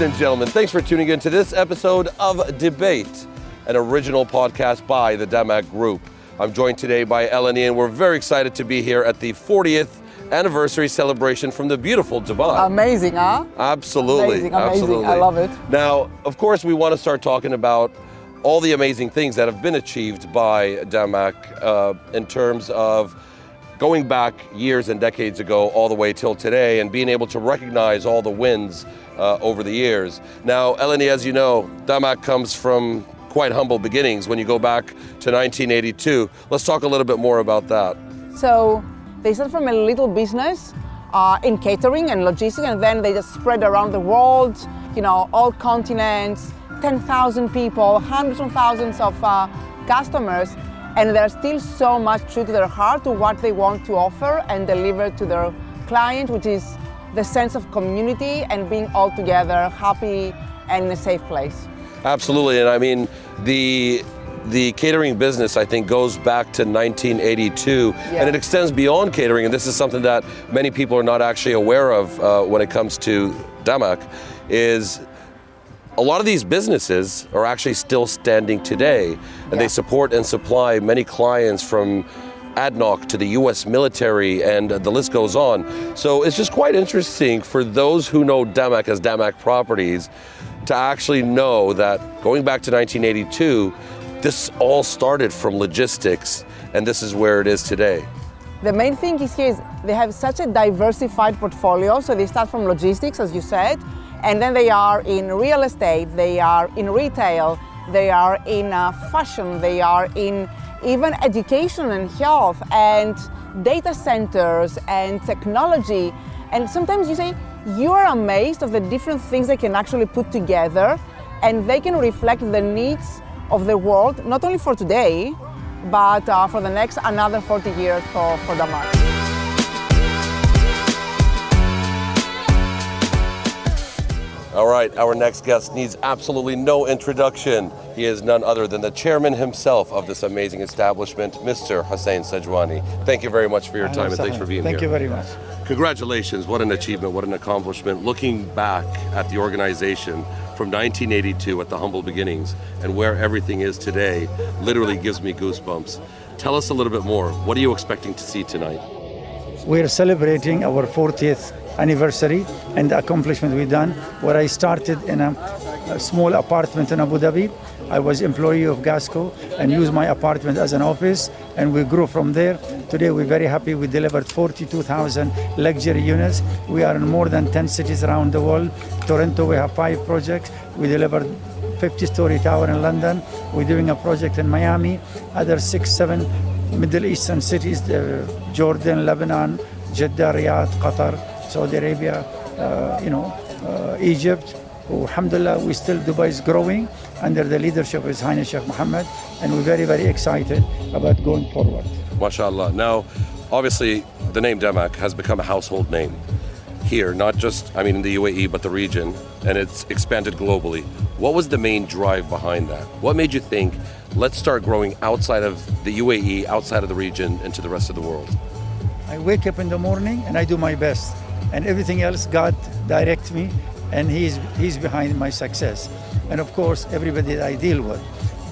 Ladies and gentlemen, thanks for tuning in to this episode of DBATE, an original podcast by the Damac Group. I'm joined today by Eleni, and we're very excited to be here at the 40th anniversary celebration from the beautiful Dubai. Amazing, huh? Absolutely. Amazing, amazing. Absolutely. I love it. Now, of course, we want to start talking about all the amazing things that have been achieved by Damac uh, in terms of going back years and decades ago all the way till today and being able to recognize all the wins uh, over the years. Now, Eleni, as you know, Damac comes from quite humble beginnings when you go back to 1982. Let's talk a little bit more about that. So they started from a little business uh, in catering and logistics, and then they just spread around the world, you know, all continents, 10,000 people, hundreds of thousands of uh, customers, and there's still so much true to their heart to what they want to offer and deliver to their client, which is the sense of community and being all together, happy and in a safe place. Absolutely, and I mean the the catering business I think goes back to 1982, Yeah. and it extends beyond catering. And this is something that many people are not actually aware of uh, when it comes to Damac, is a lot of these businesses are actually still standing today, and Yeah. they support and supply many clients from ADNOC to the U.S. military, and the list goes on. So it's just quite interesting for those who know Damac as Damac Properties to actually know that going back to 1982, this all started from logistics, and this is where it is today. The main thing is here is they have such a diversified portfolio. So they start from logistics, as you said, and then they are in real estate, they are in retail, they are in uh, fashion, they are in even education and health and data centers and technology. And sometimes you say, you are amazed of the different things they can actually put together and they can reflect the needs of the world, not only for today, but uh, for the next another 40 years for, for Damac. All right, our next guest needs absolutely no introduction. He is none other than the chairman himself of this amazing establishment, Mr. Hussein Sajwani. Thank you very much for your time and thanks for being Thank here. Thank you very much. Congratulations, what an achievement, what an accomplishment. Looking back at the organization from 1982 at the humble beginnings and where everything is today literally gives me goosebumps. Tell us a little bit more. What are you expecting to see tonight? We are celebrating our 40th anniversary and the accomplishment we've done. Where I started in a, a small apartment in Abu Dhabi, I was employee of Gasco and used my apartment as an office, and we grew from there. Today, we're very happy. We delivered 42,000 luxury units. We are in more than 10 cities around the world. Toronto, we have five projects. We delivered 50 story tower in London. We're doing a project in Miami, other six, seven Middle Eastern cities uh, Jordan, Lebanon, Jeddah, Riyadh, Qatar, Saudi Arabia, uh, you know, uh, Egypt. Alhamdulillah, we still Dubai is growing under the leadership of His Highness Sheikh Mohammed, and we're very, very excited about going forward. MashaAllah. Now, obviously, the name Damac has become a household name here, not just, I mean, in the UAE, but the region, and it's expanded globally. What was the main drive behind that? What made you think, let's start growing outside of the UAE, outside of the region, into the rest of the world? I wake up in the morning and I do my best, and everything else God directs me, and He's He's behind my success, and of course everybody that I deal with.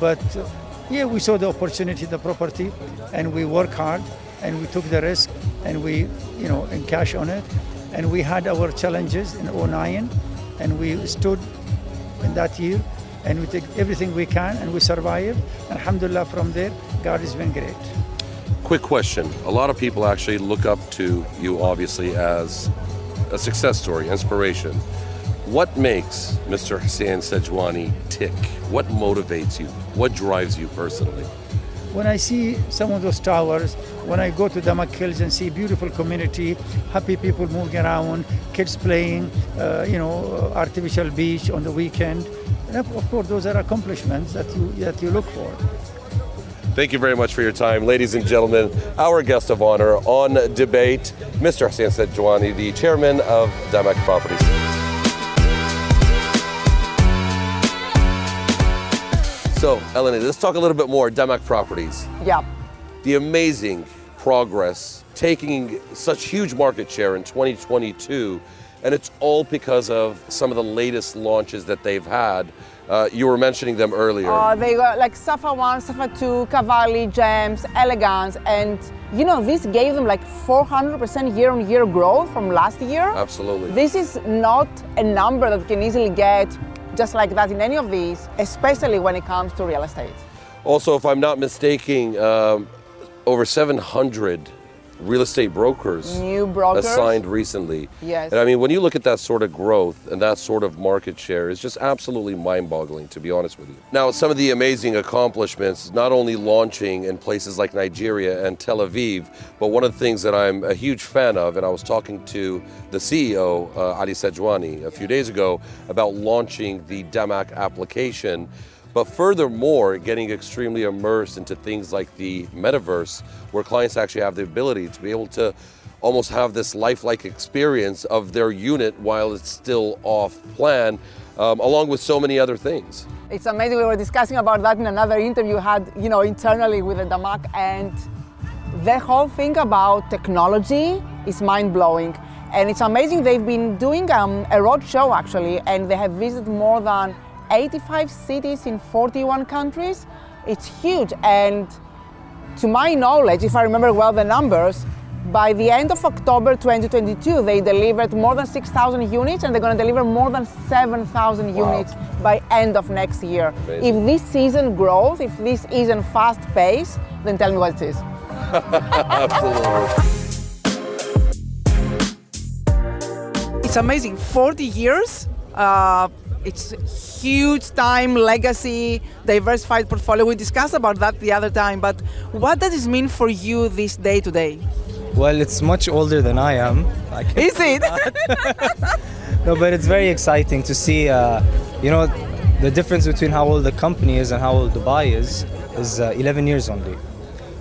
But uh, yeah, we saw the opportunity, the property, and we work hard, and we took the risk, and we you know encash on it, and we had our challenges in 09, and we stood in that year, and we did everything we can, and we survived. Alhamdulillah, from there, God has been great. Quick question. A lot of people actually look up to you, obviously, as a success story, inspiration. What makes Mr. Hassan Sajwani tick? What motivates you? What drives you personally? When I see some of those towers, when I go to Damac Hills and see beautiful community, happy people moving around, kids playing, uh, you know, artificial beach on the weekend, and of course those are accomplishments that you that you look for. Thank you very much for your time. Ladies and gentlemen, our guest of honor on DBATE, Mr. Hussein Sajwani, the chairman of Damac Properties. So, Eleni, let's talk a little bit more Damac Properties. Yeah. The amazing progress, taking such huge market share in 2022 and it's all because of some of the latest launches that they've had. Uh, you were mentioning them earlier. Uh, they got like Safa 1, Safa 2, Cavalli, Gems, Elegance, and you know, this gave them like 400% year on year growth from last year. Absolutely. This is not a number that can easily get just like that in any of these, especially when it comes to real estate. Also, if I'm not mistaken, um, over 700 real estate brokers New brokers. assigned recently. Yes. And I mean, when you look at that sort of growth and that sort of market share, it's just absolutely mind boggling, to be honest with you. Now, some of the amazing accomplishments, not only launching in places like Nigeria and Tel Aviv, but one of the things that I'm a huge fan of, and I was talking to the CEO, uh, Ali Sajwani, a few days ago about launching the Damac application. But furthermore, getting extremely immersed into things like the metaverse, where clients actually have the ability to be able to almost have this lifelike experience of their unit while it's still off plan, um, along with so many other things. It's amazing. We were discussing about that in another interview had, you know, internally with the Damac, and the whole thing about technology is mind blowing. And it's amazing. They've been doing um, a road show actually, and they have visited more than 85 cities in 41 countries. It's huge. And to my knowledge, if I remember well the numbers, by the end of October 2022, they delivered more than 6,000 units and they're going to deliver more than 7,000 Wow. units by end of next year. Amazing. If this isn't growth, if this isn't fast pace, then tell me what it is. Absolutely. It's amazing. 40 years. Uh, it's huge time, legacy, diversified portfolio. We discussed about that the other time, but what does this mean for you this day to day? Well, it's much older than I am. I Is it? no, but it's very exciting to see, uh, you know, the difference between how old the company is and how old Dubai is, is uh, 11 years only.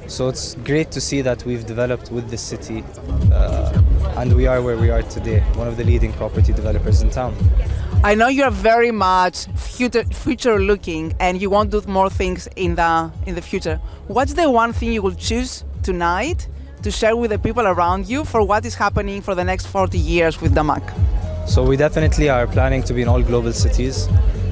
So it's great to see that we've developed with the city uh, and we are where we are today, one of the leading property developers in town. I know you are very much future future looking and you want to do more things in the in the future. What's the one thing you will choose tonight to share with the people around you for what is happening for the next 40 years with Damac? So we definitely are planning to be in all global cities.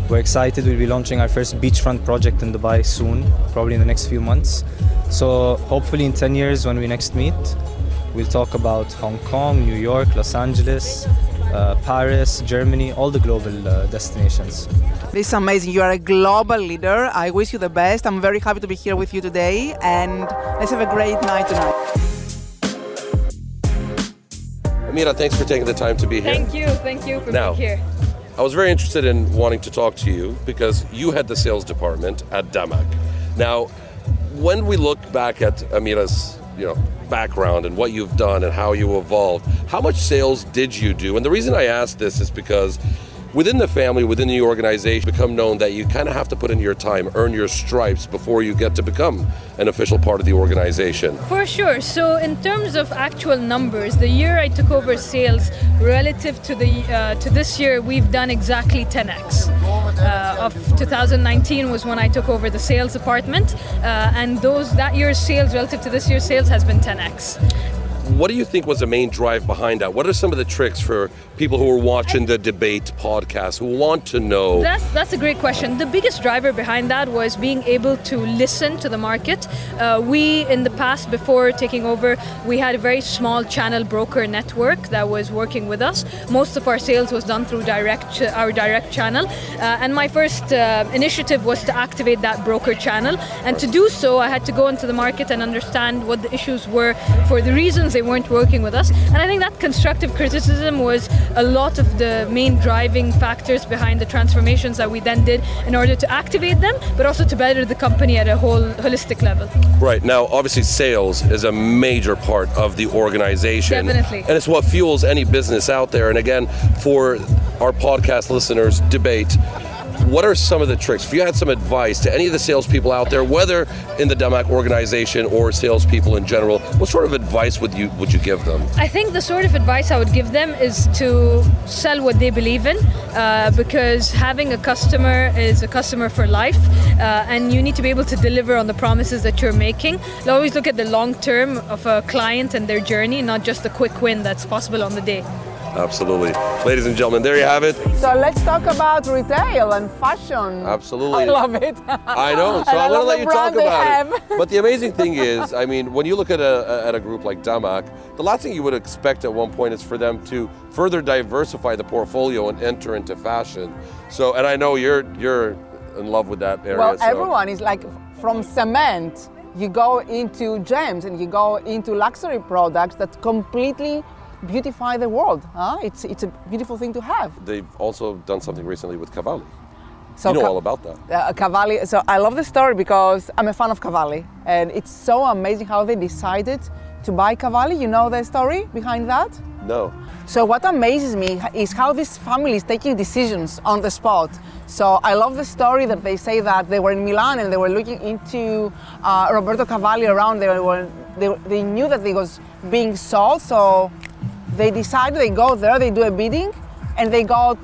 We're excited. We'll be launching our first beachfront project in Dubai soon, probably in the next few months. So hopefully in 10 years when we next meet, we'll talk about Hong Kong, New York, Los Angeles, uh, Paris, Germany, all the global uh, destinations. This is amazing. You are a global leader. I wish you the best. I'm very happy to be here with you today and let's have a great night tonight. Amira, thanks for taking the time to be here. Thank you, thank you for Now- being here. I was very interested in wanting to talk to you because you had the sales department at Damac. Now, when we look back at Amira's, you know, background and what you've done and how you evolved, how much sales did you do? And the reason I ask this is because within the family, within the organization, become known that you kind of have to put in your time, earn your stripes before you get to become an official part of the organization. For sure. So, in terms of actual numbers, the year I took over sales relative to the uh, to this year, we've done exactly 10x. Uh, of 2019 was when I took over the sales department, uh, and those that year's sales relative to this year's sales has been 10x. What do you think was the main drive behind that? What are some of the tricks for people who are watching the DBATE podcast who want to know? That's that's a great question. The biggest driver behind that was being able to listen to the market. Uh, we, in the past, before taking over, we had a very small channel broker network that was working with us. Most of our sales was done through direct our direct channel, uh, and my first uh, initiative was to activate that broker channel. And to do so, I had to go into the market and understand what the issues were for the reasons they weren't working with us. And I think that constructive criticism was a lot of the main driving factors behind the transformations that we then did in order to activate them, but also to better the company at a whole holistic level. Right. Now, obviously, sales is a major part of the organization. Definitely. And it's what fuels any business out there. And again, for our podcast listeners, DBATE. What are some of the tricks? If you had some advice to any of the salespeople out there, whether in the Damac organization or salespeople in general, what sort of advice would you would you give them? I think the sort of advice I would give them is to sell what they believe in, uh, because having a customer is a customer for life, uh, and you need to be able to deliver on the promises that you're making. Always look at the long term of a client and their journey, not just the quick win that's possible on the day. Absolutely. Ladies and gentlemen, there you have it. So let's talk about retail and fashion. Absolutely. I love it. I know, so And I I'm going to let you talk about it. But the amazing thing is, I mean, when you look at a, at a group like Damac, the last thing you would expect at one point is for them to further diversify the portfolio and enter into fashion. So, and I know you're you're in love with that area. Well, so- everyone is like from cement, you go into gems and you go into luxury products that completely beautify the world. Huh? It's, it's a beautiful thing to have. They've also done something recently with Cavalli. So you know all about that. uh, Cavalli. So I love the story because I'm a fan of Cavalli, and it's so amazing how they decided to buy Cavalli. You know the story behind that? No. So what amazes me is how this family is taking decisions on the spot. So I love the story that they say that they were in Milan and they were looking into uh, Roberto Cavalli around. They were they, they knew that he was being sold, so they decide, they go there, they do a bidding, and they got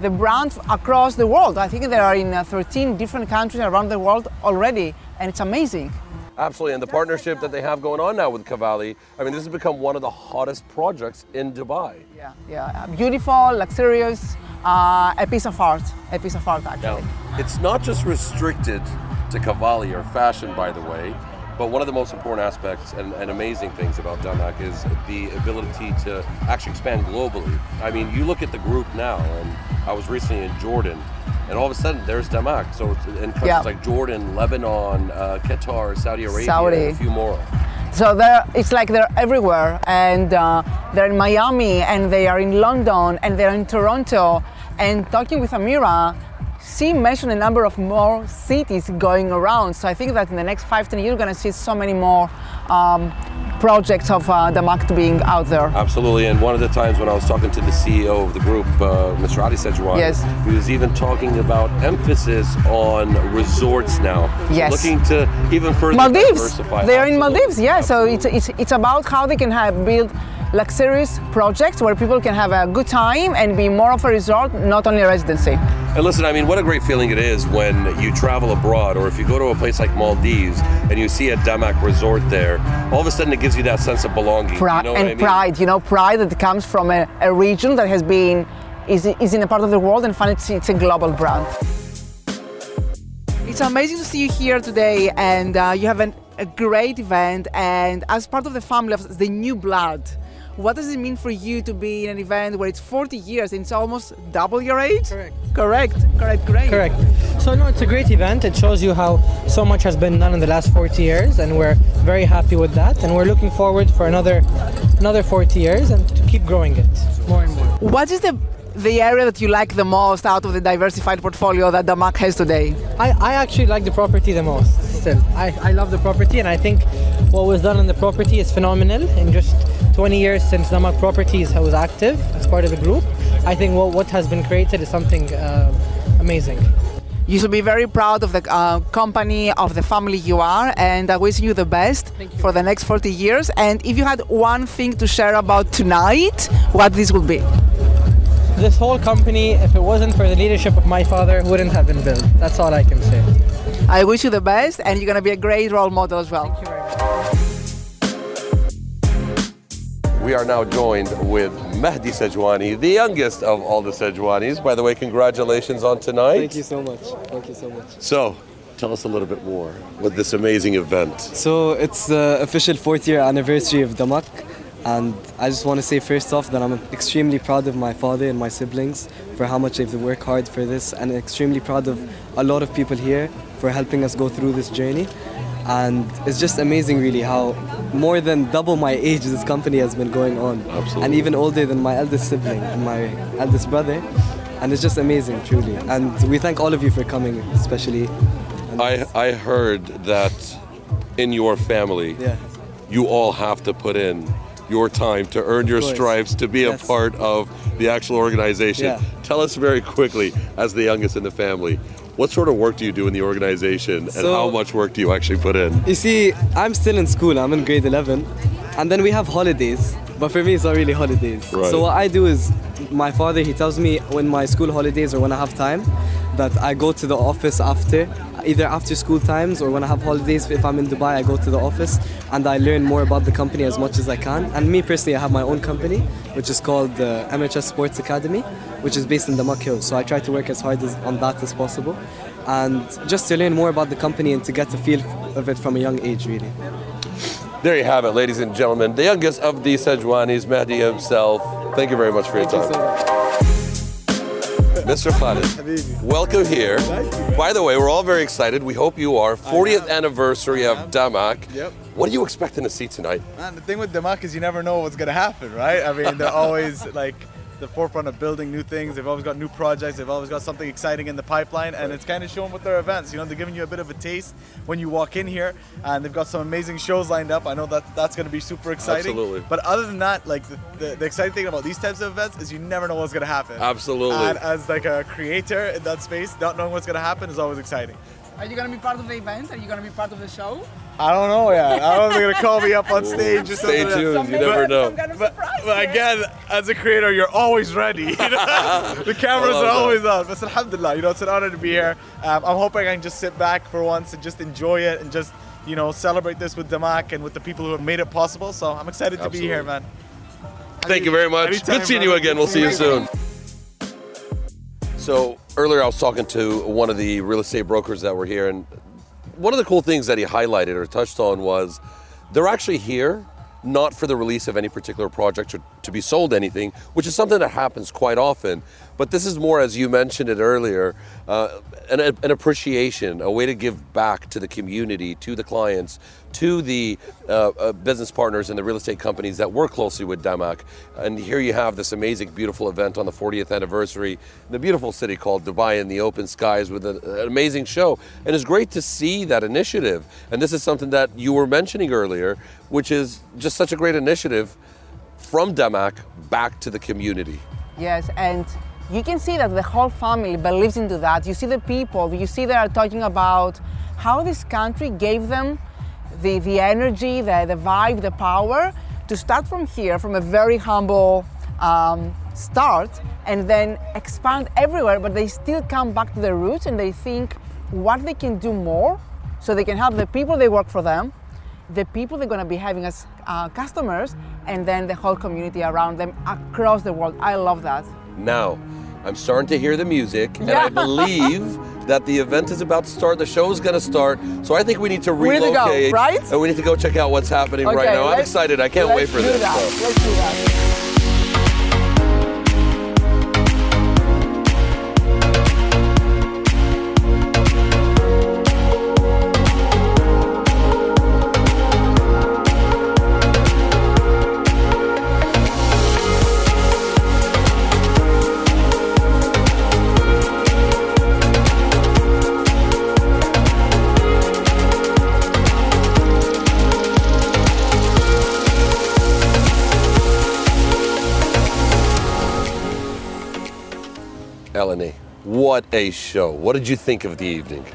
the brand across the world. I think they are in uh, 13 different countries around the world already, and it's amazing. Absolutely, and the partnership that they have going on now with Cavalli, I mean, this has become one of the hottest projects in Dubai. Yeah, yeah, beautiful, luxurious, uh, a piece of art, a piece of art Now, actually. it's not just restricted to Cavalli or fashion, by the way, but one of the most important aspects and, and amazing things about Damac is the ability to actually expand globally. I mean, you look at the group now, and I was recently in Jordan, and all of a sudden there's Damac. So it's in countries Yeah. like Jordan, Lebanon, uh, Qatar, Saudi Arabia, Saudi. and a few more. So they're, it's like they're everywhere, and uh, they're in Miami, and they are in London, and they're in Toronto. And talking with Amira, she mentioned a number of more cities going around. So I think that in the next five, ten years, you're going to see so many more um, projects of uh, the market being out there. Absolutely, and one of the times when I was talking to the CEO of the group, uh, Mr. Adi Sajwani, Yes. he was even talking about emphasis on resorts now. Yes. Looking to even further Maldives. diversify. They are in Maldives, yeah. So it's, it's, it's about how they can have build luxurious projects where people can have a good time and be more of a resort, not only a residency. And listen, I mean, what a great feeling it is when you travel abroad, or if you go to a place like Maldives and you see a Damac resort there. All of a sudden, it gives you that sense of belonging. Pri- you know and I mean? pride, you know, pride that comes from a, a region that has been is, is in a part of the world and finally it's, it's a global brand. It's amazing to see you here today, and uh, you have an, a great event. And as part of the family of the new blood, what does it mean for you to be in an event where it's 40 years and it's almost double your age? Correct. Correct. Correct. Great. Correct. So no, it's a great event. It shows you how so much has been done in the last 40 years, and we're very happy with that. And we're looking forward for another another 40 years and to keep growing it more and more. What is the the area that you like the most out of the diversified portfolio that Damac has today? I, I actually like the property the most. Still, I, I love the property, and I think what was done on the property is phenomenal. In just 20 years since Damac Properties was active as part of the group, I think what, what has been created is something uh, amazing. You should be very proud of the uh, company, of the family you are, and I wish you the best you. for the next 40 years. And if you had one thing to share about tonight, what this would be? This whole company, if it wasn't for the leadership of my father, wouldn't have been built. That's all I can say. I wish you the best, and you're going to be a great role model as well. We are now joined with Mahdi Sajwani, the youngest of all the Sajwanis. By the way, congratulations on tonight. Thank you so much. Thank you so much. So, tell us a little bit more with this amazing event. So it's the official fourth year anniversary of Damac, and I just want to say first off that I'm extremely proud of my father and my siblings for how much they've worked hard for this, and extremely proud of a lot of people here for helping us go through this journey. And it's just amazing, really, how more than double my age this company has been going on, Absolutely. and even older than my eldest sibling and my eldest brother. And it's just amazing, truly. And we thank all of you for coming, especially. I, I heard that in your family, Yeah. you all have to put in your time to earn your stripes to be a part of the actual organization. Yeah. Tell us very quickly, as the youngest in the family, what sort of work do you do in the organization and So- how much work do you actually put in? You see, I'm still in school. I'm in grade 11, and then we have holidays. But for me, it's not really holidays. Right. So what I do is, my father he tells me when my school holidays or when I have time, that I go to the office after, either after school times or when I have holidays. If I'm in Dubai, I go to the office and I learn more about the company as much as I can. And me personally, I have my own company, which is called the MHS Sports Academy, which is based in the Hill. So I try to work as hard as, on that as possible, and just to learn more about the company and to get a feel of it from a young age, really. There you have it, ladies and gentlemen. The youngest of the Sajwanis, Mehdi himself. Thank you very much for your Thank you time. so. Mr. Khalid, welcome here. By the way, we're all very excited. We hope you are. 40th anniversary of Damac. Yep. What are you expecting to see tonight? Man, the thing with Damac is you never know what's gonna happen, right? I mean, they're always like the forefront of building new things. They've always got new projects. They've always got something exciting in the pipeline, and it's kind of shown with their events. You know, they're giving you a bit of a taste when you walk in here, and they've got some amazing shows lined up. I know that that's gonna be super exciting. Absolutely. But other than that, like the, the, the exciting thing about these types of events is you never know what's gonna happen. Absolutely. And as like a creator in that space, not knowing what's gonna happen is always exciting. Are you gonna be part of the event? Are you gonna be part of the show? I don't know yet. I don't know if they're gonna call me up on stage or Stay something. tuned. You never know. But, but again, as a creator, you're always ready. you know? the cameras I love are that. always on. But alhamdulillah, you know, it's an honor to be here. Um, I'm hoping I can just sit back for once and just enjoy it and just, you know, celebrate this with Damac and with the people who have made it possible. So I'm excited to be here, man. Thank you very much. Anytime, Good seeing you again. We'll see you soon. So earlier I was talking to one of the real estate brokers that were here, and one of the cool things that he highlighted or touched on was they're actually here not for the release of any particular project or to be sold anything, which is something that happens quite often. But this is more, as you mentioned it earlier, uh, an, an appreciation, a way to give back to the community, to the clients, to the uh, uh, business partners and the real estate companies that work closely with Damac. And here you have this amazing, beautiful event on the 40th anniversary in the beautiful city called Dubai in the open skies with an, an amazing show. And it's great to see that initiative. And this is something that you were mentioning earlier, which is just such a great initiative from Damac back to the community. Yes, and you can see that the whole family believes into that. You see the people, you see they are talking about how this country gave them the, the energy, the, the vibe, the power to start from here, from a very humble um, start, and then expand everywhere, but they still come back to their roots and they think what they can do more so they can help the people they work for them, the people they're going to be having as uh, customers, and then the whole community around them across the world. I love that. Now, I'm starting to hear the music, and. I believe that the event is about to start. The show is going to start, so I think we need to We need to go, relocate, right? And we need to go check out what's happening right now. I'm excited. I can't wait for this. That. so. Let's do that. What a show! What did you think of the evening?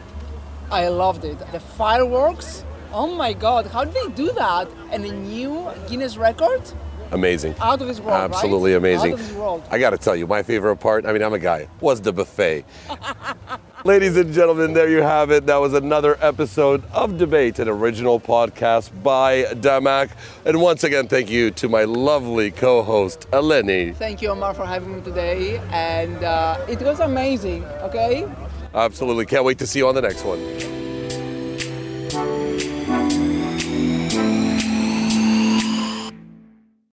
I loved it. The fireworks. Oh my God! How did they do that? And a new Guinness record Amazing. out of this world. right? Absolutely amazing. Out of this world. I got to tell you, my favorite part, I mean, I'm a guy, was the buffet. Ladies and gentlemen, there you have it. That was another episode of DBATE, an original podcast by Damac. And once again, thank you to my lovely co host, Eleni. Thank you, Omar, for having me today, and uh, it was amazing. Okay. Absolutely. Can't wait to see you on the next one.